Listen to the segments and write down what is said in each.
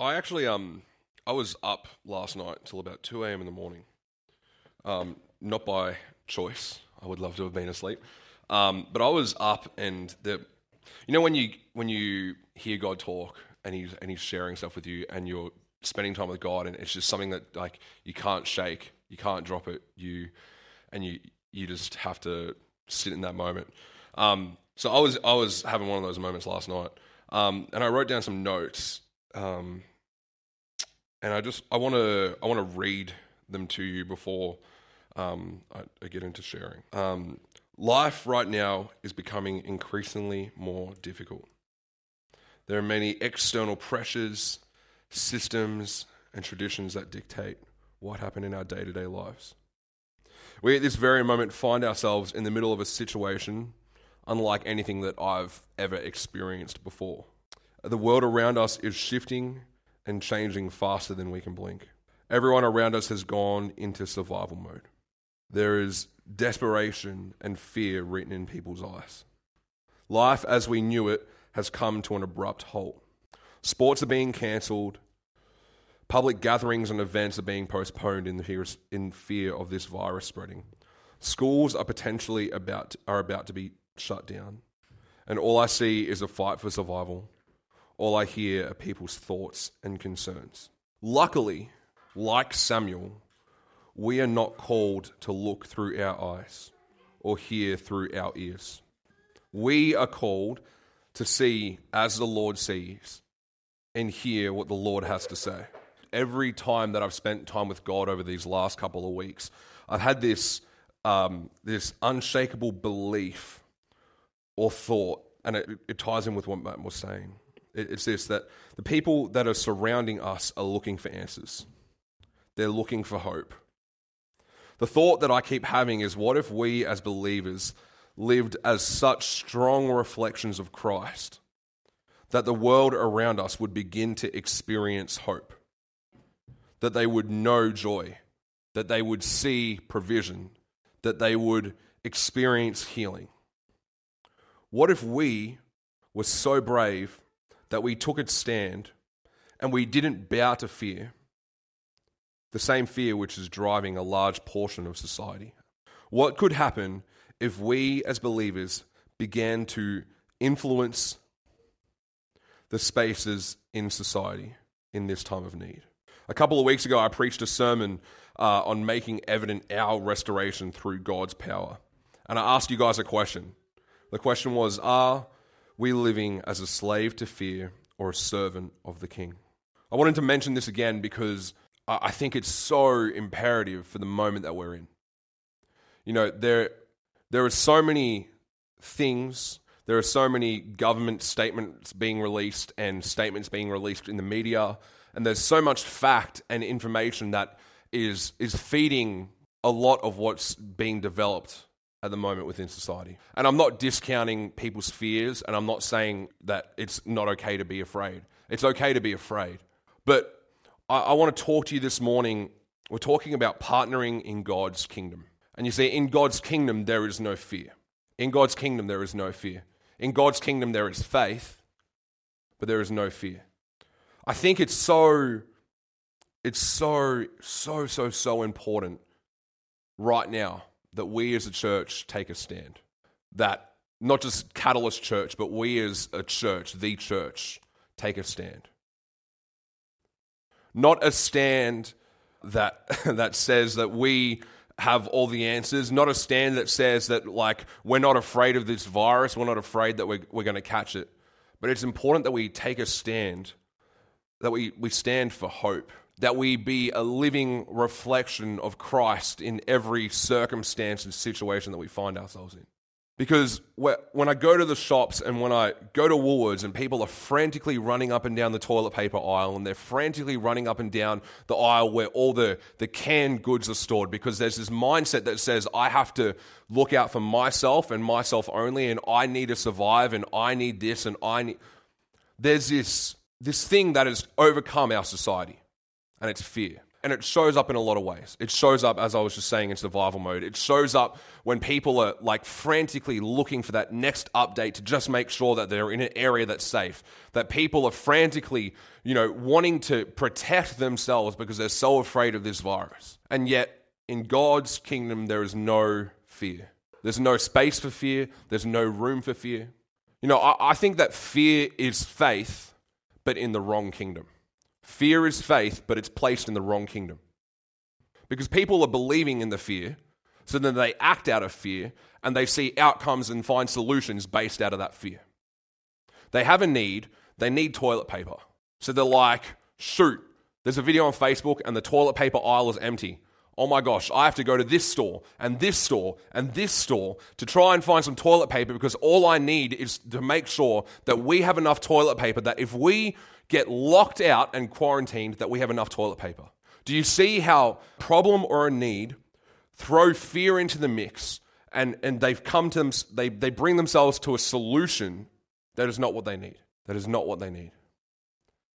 I actually um I was up last night until about two a.m. in the morning. Um, not by choice. I would love to have been asleep, um, but I was up and the, you know when you when you hear God talk and he's and he's sharing stuff with you and you're spending time with God and it's just something that like you can't shake, you can't drop it, you and you you just have to sit in that moment. Um, so I was I was having one of those moments last night, um, and I wrote down some notes, um, and I just I want to I want to read them to you before um, I, I, get into sharing. Um, life right now is becoming increasingly more difficult. There are many external pressures, systems, and traditions that dictate what happen in our day to day lives. We at this very moment find ourselves in the middle of a situation unlike anything that I've ever experienced before. The world around us is shifting and changing faster than we can blink. Everyone around us has gone into survival mode. There is desperation and fear written in people's eyes. Life as we knew it has come to an abrupt halt. Sports are being cancelled. Public gatherings and events are being postponed in, fear of this virus spreading. Schools are potentially about are about to be shut down. And all I see is a fight for survival. All I hear are people's thoughts and concerns. Luckily, like Samuel, we are not called to look through our eyes or hear through our ears. We are called to see as the Lord sees and hear what the Lord has to say. Every time that I've spent time with God over these last couple of weeks, I've had this, um, this unshakable belief or thought, and it, it ties in with what Matt was saying. It, it's this that the people that are surrounding us are looking for answers, they're looking for hope. The thought that I keep having is what if we as believers lived as such strong reflections of Christ that the world around us would begin to experience hope, that they would know joy, that they would see provision, that they would experience healing. What if we were so brave that we took its stand and we didn't bow to fear, the same fear which is driving a large portion of society? What could happen if we as believers began to influence the spaces in society in this time of need? A couple of weeks ago, I preached a sermon uh, on making evident our restoration through God's power. And I asked you guys a question the question was Are we living as a slave to fear or a servant of the king? I wanted to mention this again because I think it's so imperative for the moment that we're in. You know, there, there are so many things, there are so many government statements being released and statements being released in the media, and there's so much fact and information that is, is feeding a lot of what's being developed at the moment within society. And I'm not discounting people's fears, and I'm not saying that it's not okay to be afraid. It's okay to be afraid. But I, I want to talk to you this morning. We're talking about partnering in God's kingdom. And you see, in God's kingdom, there is no fear. In God's kingdom, there is no fear. In God's kingdom, there is faith, but there is no fear. I think it's so, it's so, so, so, so important right now that we as a church take a stand. That not just Catalyst Church, but we as a church, the church, take a stand. Not a stand that, that says that we have all the answers, not a stand that says that, like, we're not afraid of this virus, we're not afraid that we're, we're going to catch it. But it's important that we take a stand, that we, we stand for hope that we be a living reflection of Christ in every circumstance and situation that we find ourselves in. Because when I go to the shops and when I go to Woolworths and people are frantically running up and down the toilet paper aisle and they're frantically running up and down the aisle where all the, the canned goods are stored because there's this mindset that says, I have to look out for myself and myself only and I need to survive and I need this and I need. There's this, this thing that has overcome our society and it's fear. And it shows up in a lot of ways. It shows up, as I was just saying, in survival mode. It shows up when people are like frantically looking for that next update to just make sure that they're in an area that's safe. That people are frantically, you know, wanting to protect themselves because they're so afraid of this virus. And yet, in God's kingdom, there is no fear. There's no space for fear. There's no room for fear. You know, I, I think that fear is faith, but in the wrong kingdom. Fear is faith, but it's placed in the wrong kingdom. Because people are believing in the fear, so then they act out of fear and they see outcomes and find solutions based out of that fear. They have a need, they need toilet paper. So they're like, shoot, there's a video on Facebook and the toilet paper aisle is empty. Oh my gosh, I have to go to this store and this store and this store to try and find some toilet paper because all I need is to make sure that we have enough toilet paper that if we get locked out and quarantined that we have enough toilet paper. Do you see how problem or a need throw fear into the mix and, and they've come to them, they, they bring themselves to a solution that is not what they need. That is not what they need.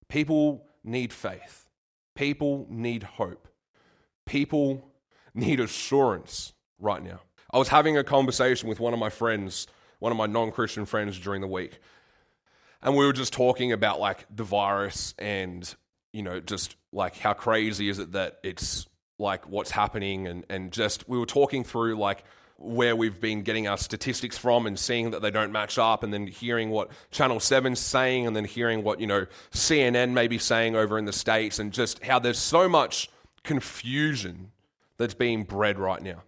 People need faith. People need hope. People need assurance right now. I was having a conversation with one of my friends, one of my non Christian friends during the week, and we were just talking about like the virus and you know just like how crazy is it that it's like what's happening and and just we were talking through like where we've been getting our statistics from and seeing that they don't match up and then hearing what channel 7's saying and then hearing what you know CNN may be saying over in the states and just how there's so much confusion that's being bred right now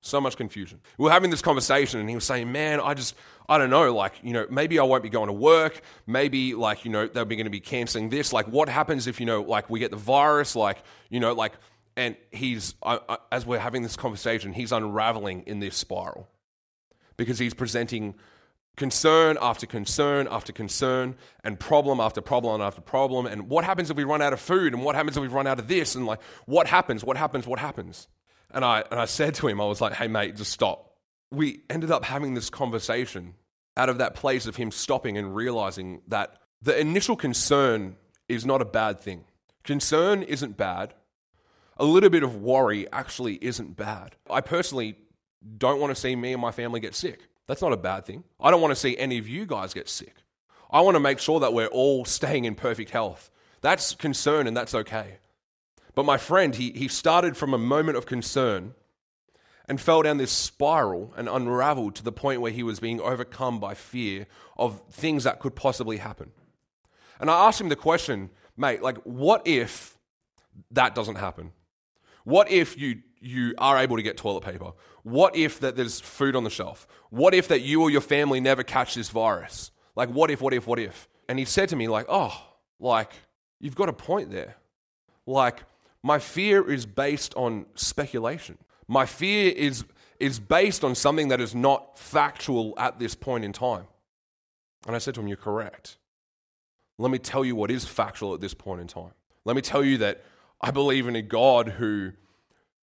so much confusion. We were having this conversation, and he was saying, Man, I just, I don't know, like, you know, maybe I won't be going to work. Maybe, like, you know, they'll be going to be canceling this. Like, what happens if, you know, like, we get the virus? Like, you know, like, and he's, I, I, as we're having this conversation, he's unraveling in this spiral because he's presenting concern after concern after concern and problem after problem after problem. And what happens if we run out of food? And what happens if we run out of this? And, like, what happens? What happens? What happens? And I, and I said to him, I was like, hey, mate, just stop. We ended up having this conversation out of that place of him stopping and realizing that the initial concern is not a bad thing. Concern isn't bad. A little bit of worry actually isn't bad. I personally don't want to see me and my family get sick. That's not a bad thing. I don't want to see any of you guys get sick. I want to make sure that we're all staying in perfect health. That's concern and that's okay. But my friend, he, he started from a moment of concern and fell down this spiral and unraveled to the point where he was being overcome by fear of things that could possibly happen. And I asked him the question, mate, like, what if that doesn't happen? What if you, you are able to get toilet paper? What if that there's food on the shelf? What if that you or your family never catch this virus? Like, what if, what if, what if? And he said to me, like, oh, like, you've got a point there. Like, my fear is based on speculation. My fear is, is based on something that is not factual at this point in time. And I said to him, You're correct. Let me tell you what is factual at this point in time. Let me tell you that I believe in a God who,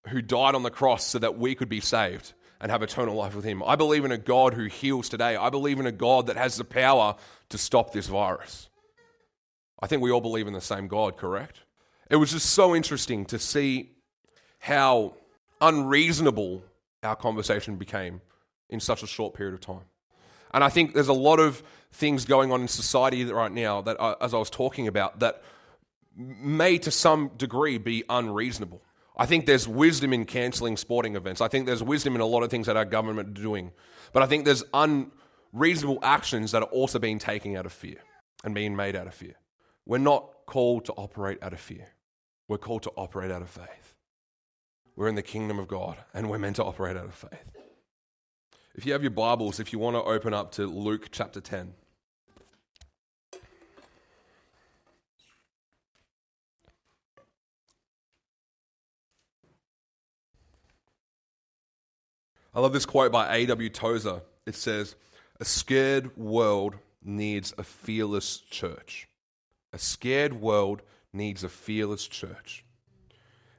who died on the cross so that we could be saved and have eternal life with Him. I believe in a God who heals today. I believe in a God that has the power to stop this virus. I think we all believe in the same God, correct? It was just so interesting to see how unreasonable our conversation became in such a short period of time. And I think there's a lot of things going on in society right now that, uh, as I was talking about, that may to some degree be unreasonable. I think there's wisdom in cancelling sporting events. I think there's wisdom in a lot of things that our government are doing. But I think there's unreasonable actions that are also being taken out of fear and being made out of fear. We're not called to operate out of fear. We're called to operate out of faith. We're in the kingdom of God and we're meant to operate out of faith. If you have your Bibles, if you want to open up to Luke chapter 10. I love this quote by A.W. Tozer. It says, A scared world needs a fearless church. A scared world needs a fearless church.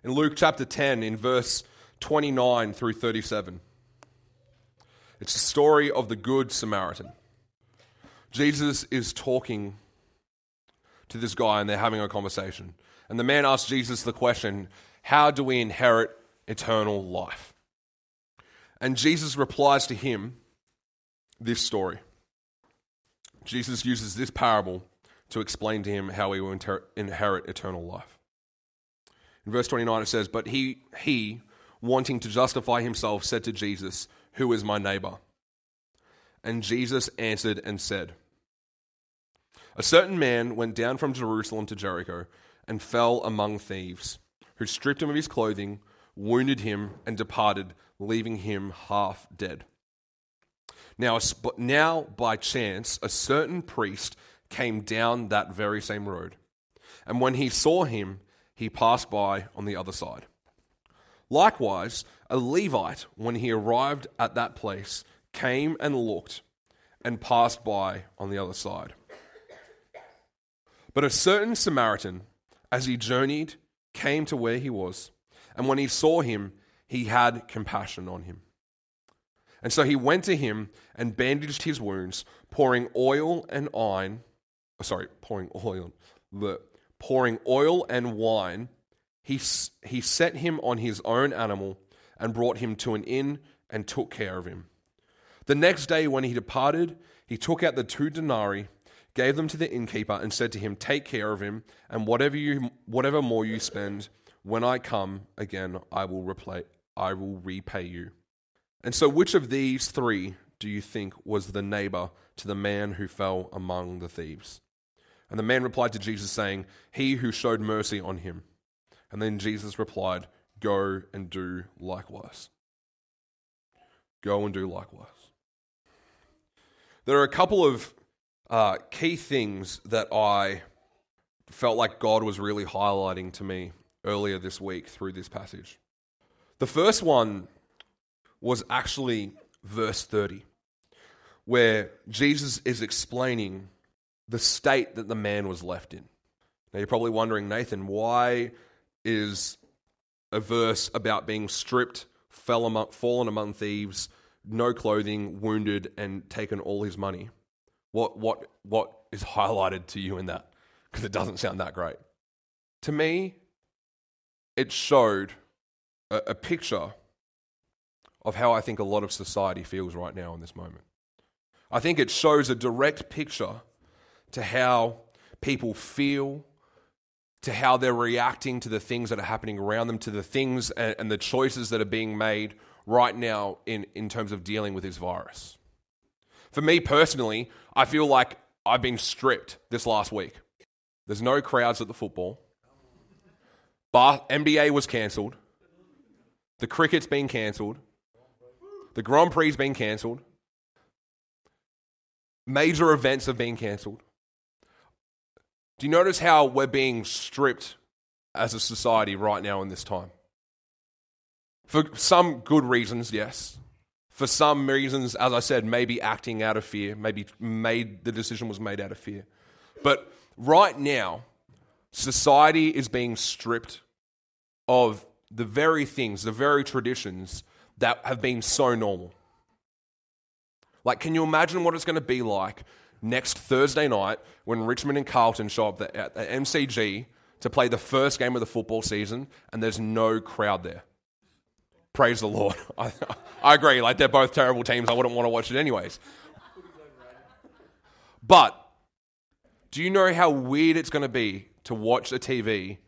In Luke chapter 10, in verse 29 through 37, it's the story of the Good Samaritan. Jesus is talking to this guy and they're having a conversation. And the man asks Jesus the question, How do we inherit eternal life? And Jesus replies to him this story. Jesus uses this parable to explain to him how he will inter- inherit eternal life. In verse 29, it says, But he, he, wanting to justify himself, said to Jesus, Who is my neighbor? And Jesus answered and said, A certain man went down from Jerusalem to Jericho and fell among thieves, who stripped him of his clothing, wounded him, and departed, leaving him half dead. Now, now, by chance, a certain priest came down that very same road. And when he saw him, he passed by on the other side. Likewise, a Levite, when he arrived at that place, came and looked and passed by on the other side. But a certain Samaritan, as he journeyed, came to where he was, and when he saw him, he had compassion on him. And so he went to him and bandaged his wounds, pouring oil and wine. Sorry, pouring oil, the pouring oil and wine. He he set him on his own animal and brought him to an inn and took care of him. The next day, when he departed, he took out the two denarii, gave them to the innkeeper, and said to him, "Take care of him, and whatever you whatever more you spend, when I come again, I will repay I will repay you." And so, which of these three do you think was the neighbor to the man who fell among the thieves? And the man replied to Jesus, saying, He who showed mercy on him. And then Jesus replied, Go and do likewise. Go and do likewise. There are a couple of uh, key things that I felt like God was really highlighting to me earlier this week through this passage. The first one was actually verse 30, where Jesus is explaining the state that the man was left in. Now, you're probably wondering, Nathan, why is a verse about being stripped, fell among, fallen among thieves, no clothing, wounded, and taken all his money? What, what, what is highlighted to you in that? Because it doesn't sound that great. To me, it showed a, a picture of how I think a lot of society feels right now in this moment. I think it shows a direct picture to how people feel, to how they're reacting to the things that are happening around them, to the things and, and the choices that are being made right now in, in terms of dealing with this virus. For me personally, I feel like I've been stripped this last week. There's no crowds at the football. Bar- NBA was cancelled. The cricket's been cancelled. The Grand Prix has been cancelled. Major events have been cancelled. Do you notice how we're being stripped as a society right now in this time? For some good reasons, yes. For some reasons, as I said, maybe acting out of fear, maybe made the decision was made out of fear. But right now, society is being stripped of the very things, the very traditions that have been so normal. Like, can you imagine what it's going to be like next Thursday night when Richmond and Carlton show up at the MCG to play the first game of the football season and there's no crowd there? Praise the Lord. I, I agree. Like, they're both terrible teams. I wouldn't want to watch it anyways. But do you know how weird it's going to be to watch a TV,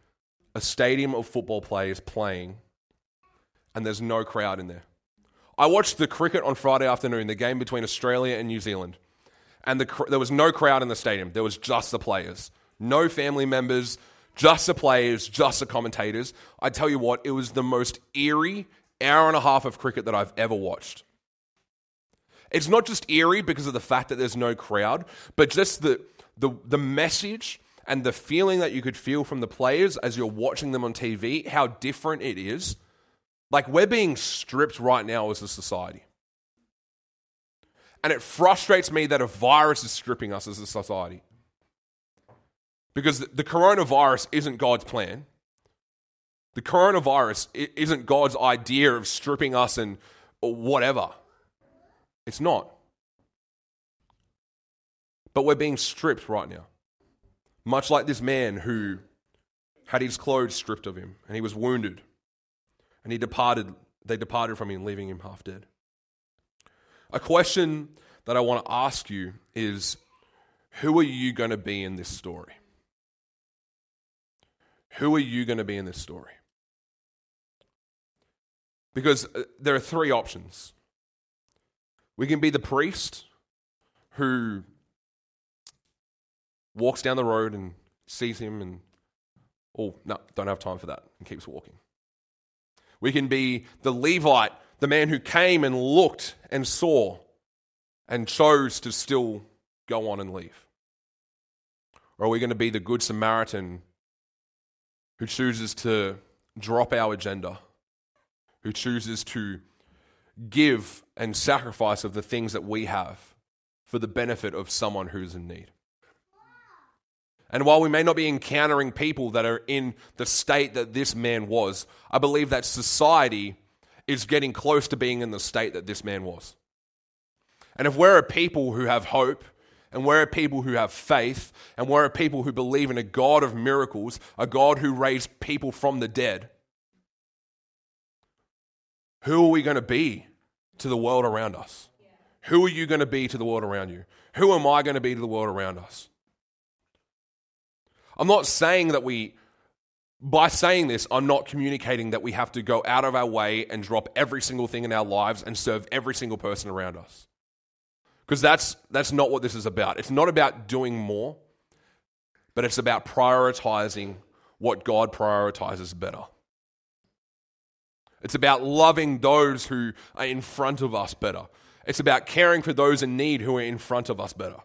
a stadium of football players playing and there's no crowd in there. I watched the cricket on Friday afternoon, the game between Australia and New Zealand, and the, there was no crowd in the stadium. There was just the players, no family members, just the players, just the commentators. I tell you what, it was the most eerie hour and a half of cricket that I've ever watched. It's not just eerie because of the fact that there's no crowd, but just the, the, the message and the feeling that you could feel from the players as you're watching them on TV, how different it is like we're being stripped right now as a society. And it frustrates me that a virus is stripping us as a society. Because the coronavirus isn't God's plan. The coronavirus isn't God's idea of stripping us and whatever. It's not. But we're being stripped right now. much like this man who had his clothes stripped of him and he was wounded and he departed they departed from him leaving him half dead a question that i want to ask you is who are you going to be in this story? Who are you going to be in this story? Because uh, there are three options. We can be the priest who walks down the road and sees him and, oh, no, don't have time for that, and keeps walking. We can be the Levite, the man who came and looked and saw and chose to still go on and leave. Or are we going to be the Good Samaritan who chooses to drop our agenda, who chooses to give and sacrifice of the things that we have for the benefit of someone who's in need? And while we may not be encountering people that are in the state that this man was, I believe that society is getting close to being in the state that this man was. And if we're a people who have hope, and we're a people who have faith, and we're a people who believe in a God of miracles, a God who raised people from the dead, who are we going to be to the world around us? Who are you going to be to the world around you? Who am I going to be to the world around us? I'm not saying that we, by saying this, I'm not communicating that we have to go out of our way and drop every single thing in our lives and serve every single person around us. Because that's, that's not what this is about. It's not about doing more, but it's about prioritizing what God prioritizes better. It's about loving those who are in front of us better. It's about caring for those in need who are in front of us better.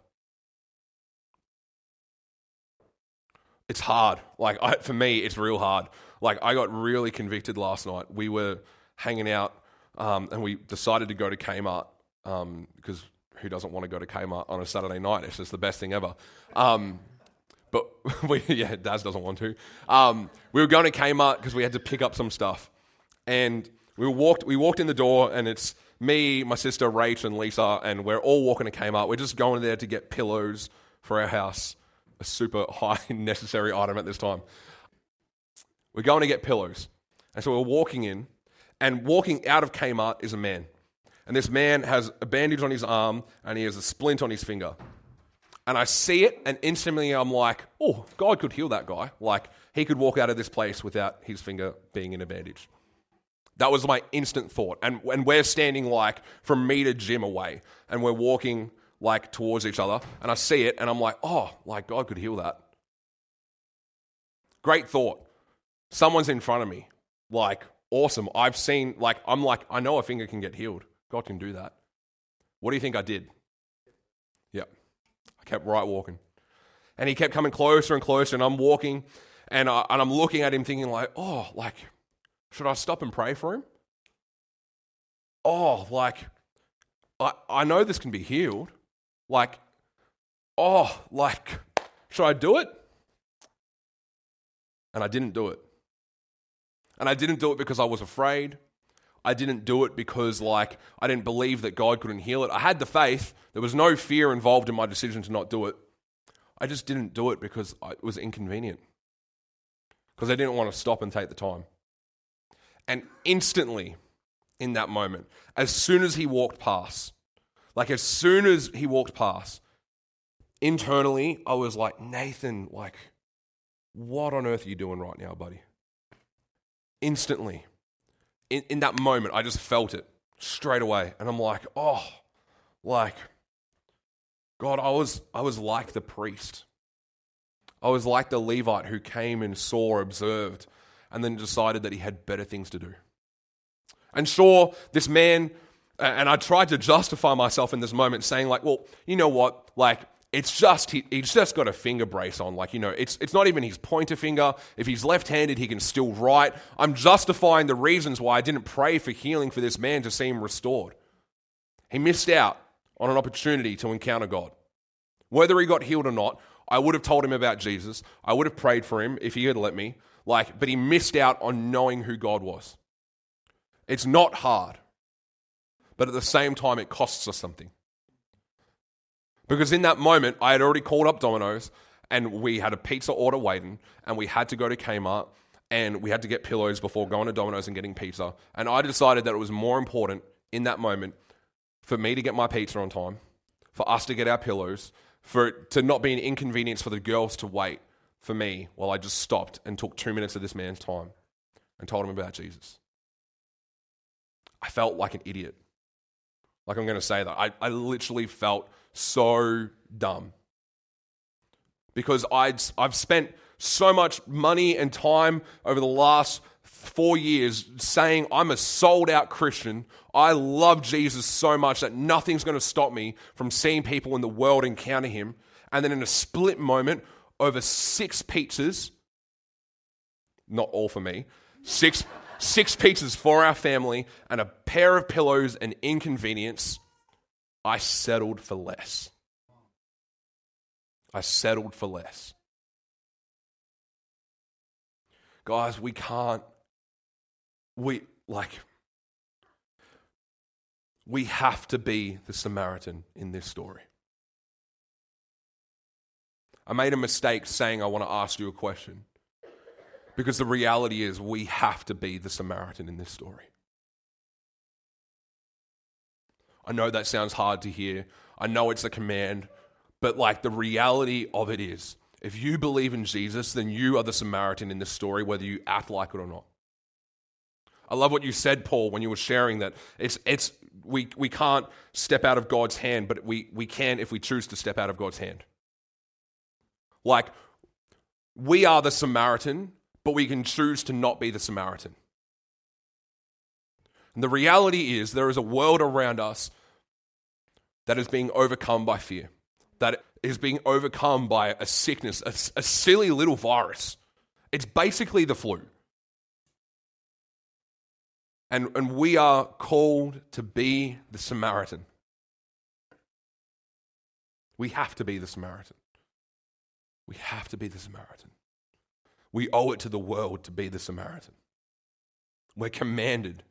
It's hard. Like I, for me, it's real hard. Like I got really convicted last night. We were hanging out, um, and we decided to go to Kmart um, because who doesn't want to go to Kmart on a Saturday night? It's just the best thing ever. Um, but we, yeah, Daz doesn't want to. Um, we were going to Kmart because we had to pick up some stuff, and we walked. We walked in the door, and it's me, my sister Rach, and Lisa, and we're all walking to Kmart. We're just going there to get pillows for our house a super high necessary item at this time. We're going to get pillows. And so we're walking in, and walking out of Kmart is a man. And this man has a bandage on his arm, and he has a splint on his finger. And I see it, and instantly I'm like, oh, God could heal that guy. Like, he could walk out of this place without his finger being in a bandage. That was my instant thought. And, and we're standing like from me to Jim away, and we're walking like towards each other, and I see it, and I'm like, oh, like God could heal that. Great thought. Someone's in front of me. Like, awesome. I've seen, like, I'm like, I know a finger can get healed. God can do that. What do you think I did? Yep. I kept right walking. And he kept coming closer and closer, and I'm walking, and, I, and I'm looking at him thinking, like, oh, like, should I stop and pray for him? Oh, like, I, I know this can be healed like, oh, like, should I do it? And I didn't do it. And I didn't do it because I was afraid. I didn't do it because, like, I didn't believe that God couldn't heal it. I had the faith. There was no fear involved in my decision to not do it. I just didn't do it because it was inconvenient. Because I didn't want to stop and take the time. And instantly, in that moment, as soon as he walked past, like as soon as he walked past, internally, I was like, Nathan, like, what on earth are you doing right now, buddy? Instantly. In, in that moment, I just felt it straight away. And I'm like, oh, like, God, I was, I was like the priest. I was like the Levite who came and saw, observed, and then decided that he had better things to do. And sure, this man and I tried to justify myself in this moment, saying, like, well, you know what? Like, it's just, he, he's just got a finger brace on. Like, you know, it's, it's not even his pointer finger. If he's left handed, he can still write. I'm justifying the reasons why I didn't pray for healing for this man to see him restored. He missed out on an opportunity to encounter God. Whether he got healed or not, I would have told him about Jesus. I would have prayed for him if he had let me. Like, but he missed out on knowing who God was. It's not hard but at the same time, it costs us something. Because in that moment, I had already called up Domino's, and we had a pizza order waiting, and we had to go to Kmart, and we had to get pillows before going to Domino's and getting pizza. And I decided that it was more important in that moment for me to get my pizza on time, for us to get our pillows, for it to not be an inconvenience for the girls to wait for me while I just stopped and took two minutes of this man's time and told him about Jesus. I felt like an idiot. Like I'm going to say that. I, I literally felt so dumb. Because I'd, I've spent so much money and time over the last four years saying I'm a sold out Christian. I love Jesus so much that nothing's going to stop me from seeing people in the world encounter him. And then in a split moment, over six pizzas, not all for me, six, six pizzas for our family, and a pair of pillows and inconvenience, I settled for less. I settled for less. Guys, we can't, we, like, we have to be the Samaritan in this story. I made a mistake saying I want to ask you a question. Because the reality is, we have to be the Samaritan in this story. I know that sounds hard to hear. I know it's a command. But, like, the reality of it is, if you believe in Jesus, then you are the Samaritan in this story, whether you act like it or not. I love what you said, Paul, when you were sharing that. It's, it's, we, we can't step out of God's hand, but we, we can if we choose to step out of God's hand. Like, we are the Samaritan, but we can choose to not be the Samaritan. And the reality is, there is a world around us that is being overcome by fear, that is being overcome by a sickness, a, a silly little virus. It's basically the flu. And, and we are called to be the Samaritan. We have to be the Samaritan. We have to be the Samaritan. We owe it to the world to be the Samaritan. We're commanded.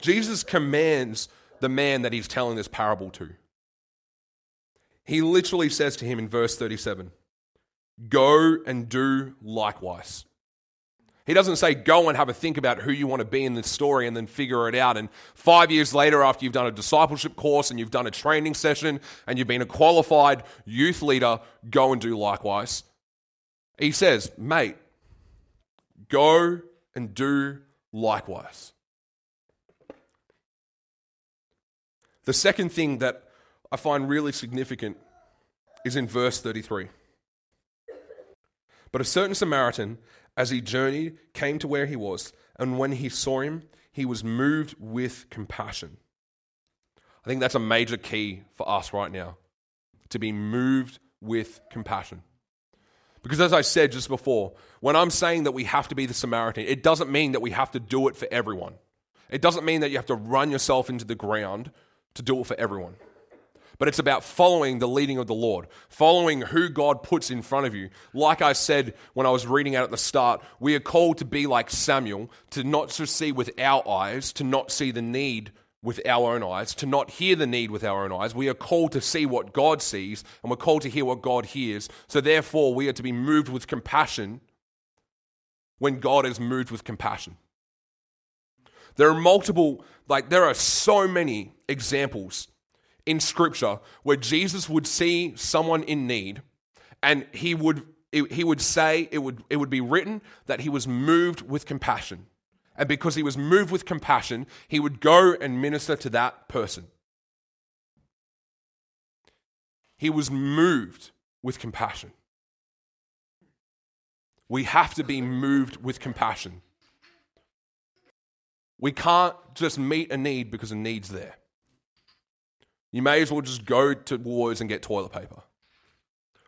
Jesus commands the man that he's telling this parable to. He literally says to him in verse 37 Go and do likewise. He doesn't say, go and have a think about who you want to be in this story and then figure it out. And five years later, after you've done a discipleship course and you've done a training session and you've been a qualified youth leader, go and do likewise. He says, mate, go and do likewise. The second thing that I find really significant is in verse 33. But a certain Samaritan, as he journeyed, came to where he was, and when he saw him, he was moved with compassion. I think that's a major key for us right now to be moved with compassion. Because as I said just before, when I'm saying that we have to be the Samaritan, it doesn't mean that we have to do it for everyone. It doesn't mean that you have to run yourself into the ground to do it for everyone. But it's about following the leading of the Lord, following who God puts in front of you. Like I said when I was reading out at the start, we are called to be like Samuel, to not to see with our eyes, to not see the need with our own eyes, to not hear the need with our own eyes. We are called to see what God sees, and we're called to hear what God hears. So therefore, we are to be moved with compassion when God is moved with compassion. There are multiple, like, there are so many examples in scripture where Jesus would see someone in need and he would, he would say, it would, it would be written that he was moved with compassion. And because he was moved with compassion, he would go and minister to that person. He was moved with compassion. We have to be moved with compassion. We can't just meet a need because a need's there. You may as well just go to Woolworths and get toilet paper.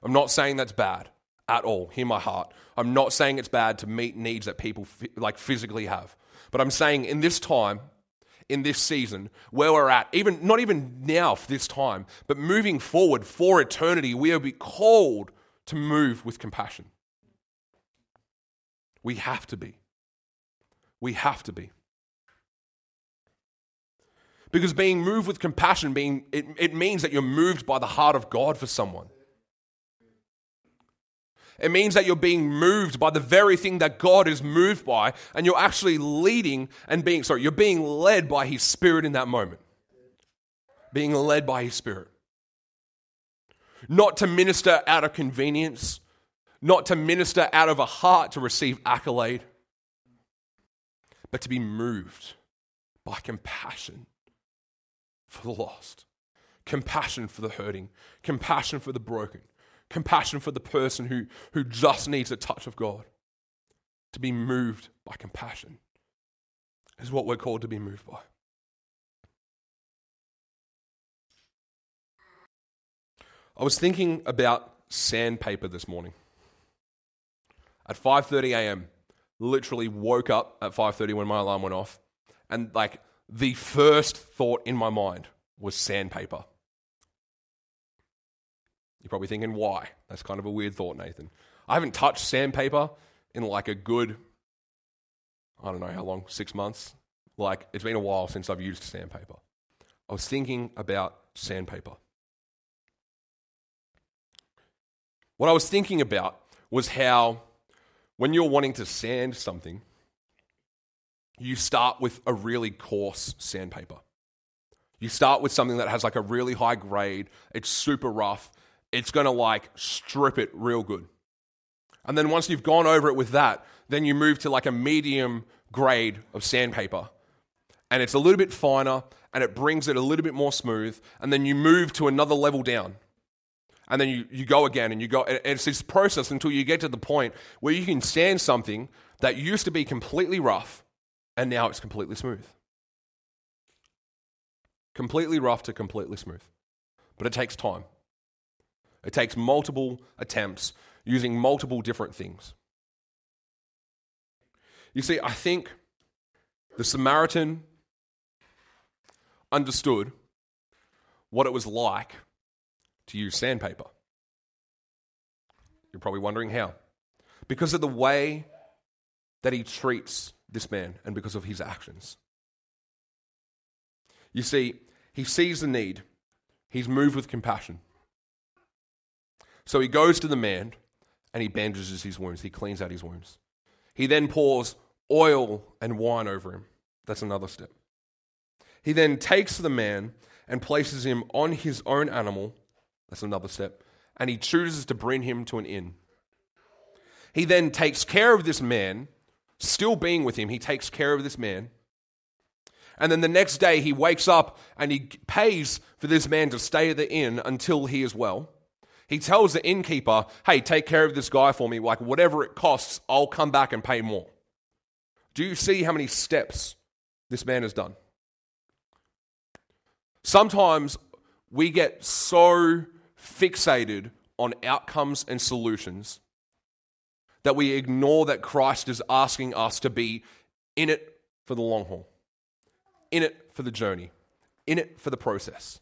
I'm not saying that's bad at all. Hear my heart. I'm not saying it's bad to meet needs that people like physically have. But I'm saying in this time, in this season, where we're at, even not even now for this time, but moving forward for eternity, we are be called to move with compassion. We have to be. We have to be. Because being moved with compassion, being, it, it means that you're moved by the heart of God for someone. It means that you're being moved by the very thing that God is moved by, and you're actually leading and being, sorry, you're being led by His Spirit in that moment. Being led by His Spirit. Not to minister out of convenience, not to minister out of a heart to receive accolade, but to be moved by compassion for the lost, compassion for the hurting, compassion for the broken, compassion for the person who, who just needs a touch of God. To be moved by compassion is what we're called to be moved by. I was thinking about sandpaper this morning. At 5:30 a.m., literally woke up at 5:30 when my alarm went off, and like the first thought in my mind was sandpaper. You're probably thinking, why? That's kind of a weird thought, Nathan. I haven't touched sandpaper in like a good, I don't know how long, six months. Like, it's been a while since I've used sandpaper. I was thinking about sandpaper. What I was thinking about was how when you're wanting to sand something, you start with a really coarse sandpaper. You start with something that has like a really high grade, it's super rough, it's gonna like strip it real good. And then once you've gone over it with that, then you move to like a medium grade of sandpaper. And it's a little bit finer and it brings it a little bit more smooth. And then you move to another level down. And then you, you go again and you go. And it's this process until you get to the point where you can sand something that used to be completely rough and now it's completely smooth. Completely rough to completely smooth. But it takes time. It takes multiple attempts using multiple different things. You see, I think the Samaritan understood what it was like to use sandpaper. You're probably wondering how. Because of the way that he treats this man and because of his actions. You see, he sees the need, he's moved with compassion. So he goes to the man and he bandages his wounds, he cleans out his wounds. He then pours oil and wine over him. That's another step. He then takes the man and places him on his own animal. That's another step. And he chooses to bring him to an inn. He then takes care of this man still being with him, he takes care of this man. And then the next day, he wakes up and he pays for this man to stay at the inn until he is well. He tells the innkeeper, hey, take care of this guy for me. Like, whatever it costs, I'll come back and pay more. Do you see how many steps this man has done? Sometimes we get so fixated on outcomes and solutions that we ignore that Christ is asking us to be in it for the long haul, in it for the journey, in it for the process.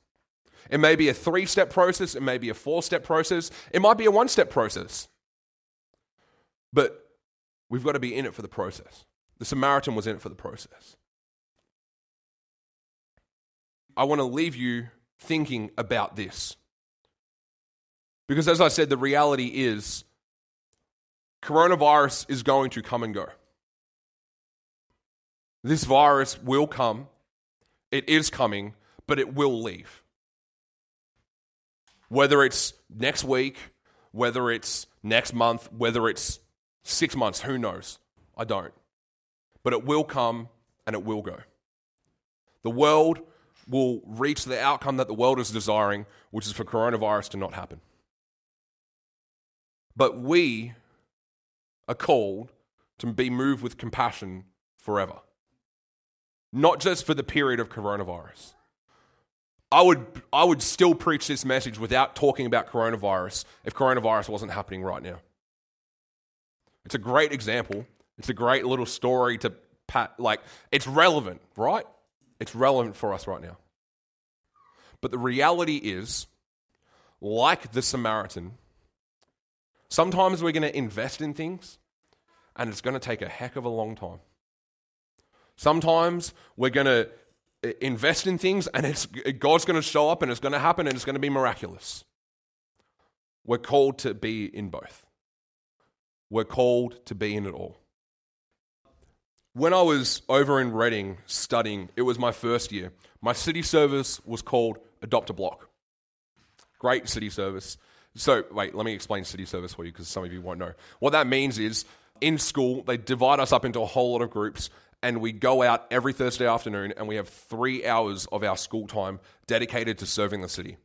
It may be a three step process, it may be a four step process, it might be a one step process. But we've got to be in it for the process. The Samaritan was in it for the process. I want to leave you thinking about this. Because as I said, the reality is coronavirus is going to come and go. This virus will come, it is coming, but it will leave. Whether it's next week, whether it's next month, whether it's six months, who knows? I don't. But it will come and it will go. The world will reach the outcome that the world is desiring, which is for coronavirus to not happen. But we are called to be moved with compassion forever, not just for the period of coronavirus. I would, I would still preach this message without talking about coronavirus if coronavirus wasn't happening right now. It's a great example. It's a great little story to pat, like, it's relevant, right? It's relevant for us right now. But the reality is, like the Samaritan, Sometimes we're going to invest in things and it's going to take a heck of a long time. Sometimes we're going to invest in things and it's, God's going to show up and it's going to happen and it's going to be miraculous. We're called to be in both. We're called to be in it all. When I was over in Redding studying, it was my first year. My city service was called Adopt a Block. Great city service. So, wait, let me explain city service for you because some of you won't know. What that means is in school, they divide us up into a whole lot of groups and we go out every Thursday afternoon and we have three hours of our school time dedicated to serving the city.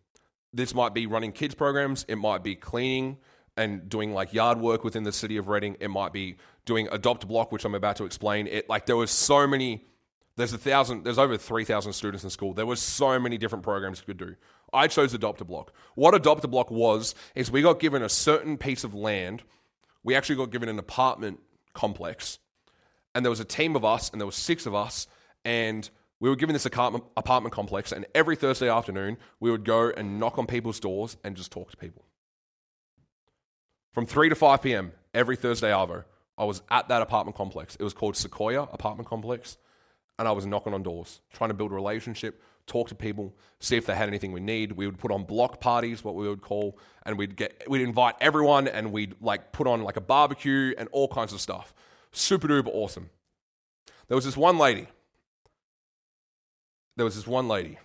This might be running kids programs, it might be cleaning and doing like yard work within the city of Redding, it might be doing adopt block, which I'm about to explain. It like there was so many there's a thousand there's over 3000 students in school there was so many different programs you could do i chose adopt a block what adopt a block was is we got given a certain piece of land we actually got given an apartment complex and there was a team of us and there was six of us and we were given this apartment, apartment complex and every thursday afternoon we would go and knock on people's doors and just talk to people. From 3 to 5 p.m every thursday arvo i was at that apartment complex. It was called sequoia apartment complex and i was knocking on doors trying to build a relationship talk to people see if they had anything we need we would put on block parties what we would call and we'd get we'd invite everyone and we'd like put on like a barbecue and all kinds of stuff super duper awesome there was this one lady there was this one lady.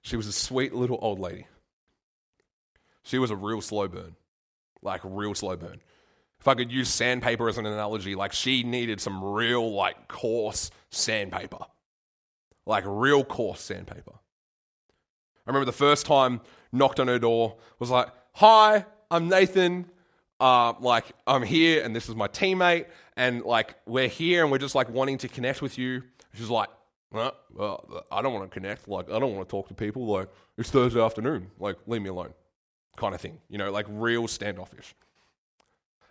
She was a sweet little old lady. She was a real slow burn, like real slow burn. If I could use sandpaper as an analogy, like she needed some real, like coarse sandpaper, like real coarse sandpaper. I remember the first time knocked on her door was like, "Hi, I'm Nathan. Uh, like I'm here, and this is my teammate, and like we're here, and we're just like wanting to connect with you." She's like, well, I don't want to connect. Like, I don't want to talk to people. Like, it's Thursday afternoon. Like, leave me alone, kind of thing. You know, like real standoffish.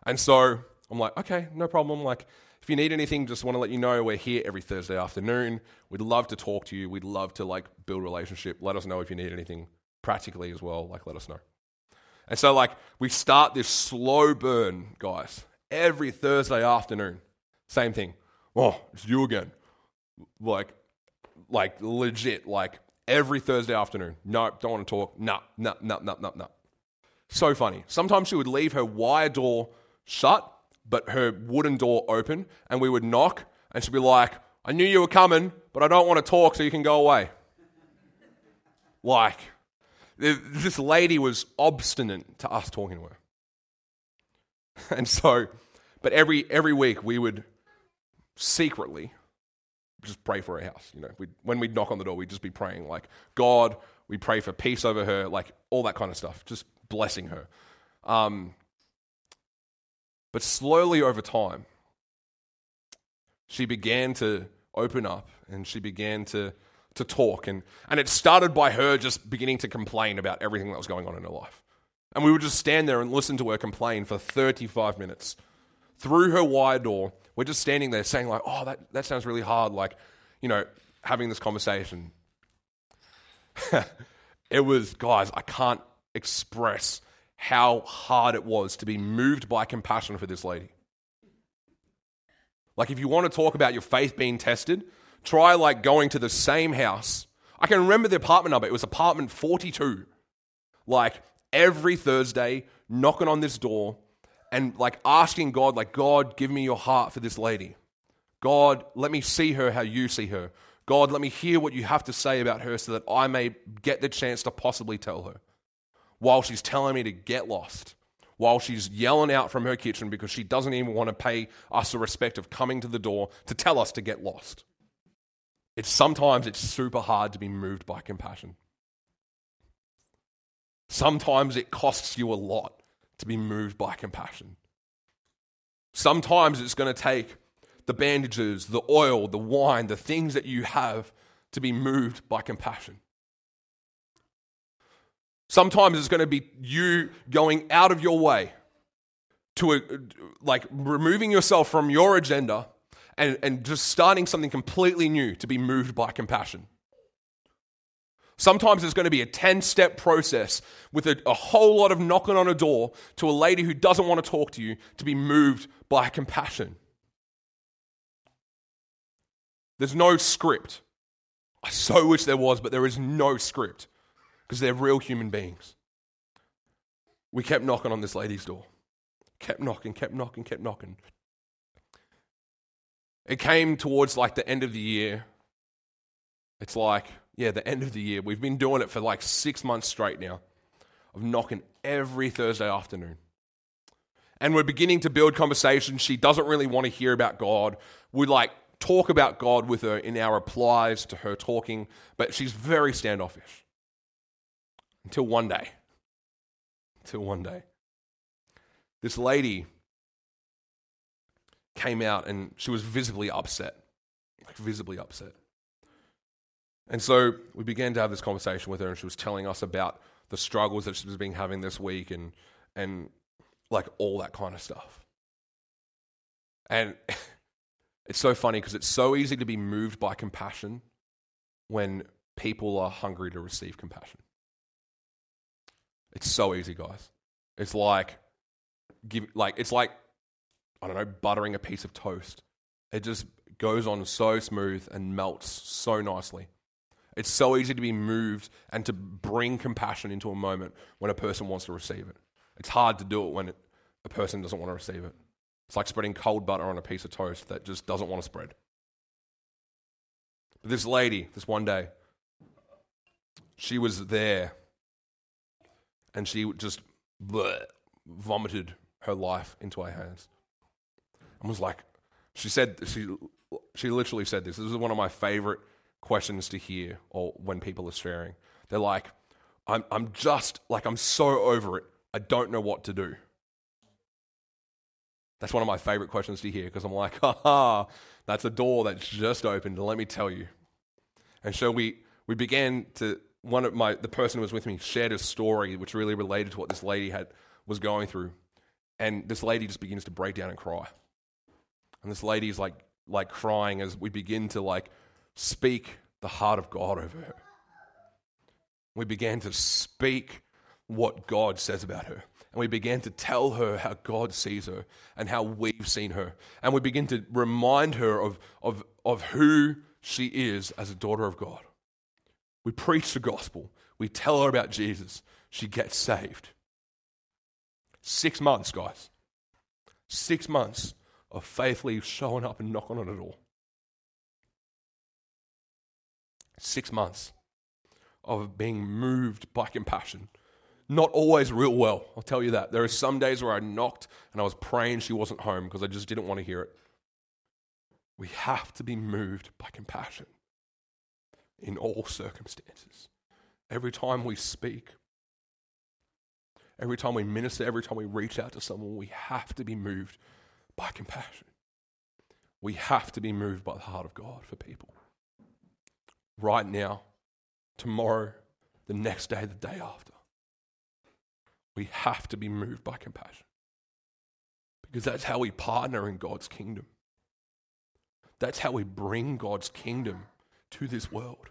And so I'm like, okay, no problem. Like, if you need anything, just want to let you know we're here every Thursday afternoon. We'd love to talk to you. We'd love to like build relationship. Let us know if you need anything practically as well. Like, let us know. And so, like, we start this slow burn, guys, every Thursday afternoon. Same thing. Oh, it's you again. Like, like legit, like every Thursday afternoon. No, don't want to talk. No, no, no, no, no, no. So funny. Sometimes she would leave her wire door shut, but her wooden door open, and we would knock, and she'd be like, I knew you were coming, but I don't want to talk, so you can go away. like, this lady was obstinate to us talking to her. And so, but every every week we would secretly just pray for her house. You know, we'd, when we'd knock on the door, we'd just be praying like, God, we pray for peace over her, like all that kind of stuff, just blessing her. Um, but slowly over time, she began to open up and she began to, to talk. And, and it started by her just beginning to complain about everything that was going on in her life. And we would just stand there and listen to her complain for 35 minutes through her wire door we're just standing there saying, like, oh, that, that sounds really hard. Like, you know, having this conversation. it was, guys, I can't express how hard it was to be moved by compassion for this lady. Like, if you want to talk about your faith being tested, try like going to the same house. I can remember the apartment number. It was apartment 42. Like, every Thursday, knocking on this door, and like asking God, like, God, give me your heart for this lady. God, let me see her how you see her. God, let me hear what you have to say about her so that I may get the chance to possibly tell her. While she's telling me to get lost, while she's yelling out from her kitchen because she doesn't even want to pay us the respect of coming to the door to tell us to get lost. It's sometimes it's super hard to be moved by compassion. Sometimes it costs you a lot to be moved by compassion. Sometimes it's going to take the bandages, the oil, the wine, the things that you have to be moved by compassion. Sometimes it's going to be you going out of your way to a, like removing yourself from your agenda and, and just starting something completely new to be moved by compassion. Sometimes it's going to be a 10 step process with a, a, whole lot of knocking on a door to a lady who doesn't want to talk to you to be moved by compassion. There's no script. I so wish there was, but there is no script because they're real human beings. We kept knocking on this lady's door, kept knocking, kept knocking, kept knocking. It came towards like the end of the year. It's like, yeah, the end of the year. We've been doing it for like six months straight now of knocking every Thursday afternoon. And we're beginning to build conversation. She doesn't really want to hear about God. We like talk about God with her in our replies to her talking, but she's very standoffish. Until one day. Until one day. This lady came out and she was visibly upset. Like visibly upset. And so we began to have this conversation with her, and she was telling us about the struggles that she's been having this week and and like all that kind of stuff. And it's so funny because it's so easy to be moved by compassion when people are hungry to receive compassion. It's so easy, guys. It's like give like it's like I don't know, buttering a piece of toast. It just goes on so smooth and melts so nicely. It's so easy to be moved and to bring compassion into a moment when a person wants to receive it. It's hard to do it when it, a person doesn't want to receive it. It's like spreading cold butter on a piece of toast that just doesn't want to spread. But this lady, this one day, she was there and she just bleh, vomited her life into our hands and was like, she said, she, she literally said this. This is one of my favorite questions to hear or when people are sharing. They're like, I'm, I'm just, like, I'm so over it. I don't know what to do. That's one of my favorite questions to hear because I'm like, ha, that's a door that's just opened. Let me tell you. And so we, we began to, one of my, the person who was with me shared a story which really related to what this lady had, was going through. And this lady just begins to break down and cry. And this lady is like, like crying as we begin to like speak the heart of God over her. We began to speak what God says about her. And we began to tell her how God sees her and how we've seen her. And we begin to remind her of, of, of who she is as a daughter of God. We preach the gospel. We tell her about Jesus. She gets saved. Six months, guys. Six months of faithfully showing up and knocking on a door. Six months of being moved by compassion. Not always real well, I'll tell you that. There are some days where I knocked and I was praying she wasn't home because I just didn't want to hear it. We have to be moved by compassion in all circumstances. Every time we speak, every time we minister, every time we reach out to someone, we have to be moved by compassion. We have to be moved by the heart of God for people. Right now, tomorrow, the next day, the day after. We have to be moved by compassion. Because that's how we partner in God's kingdom. That's how we bring God's kingdom to this world.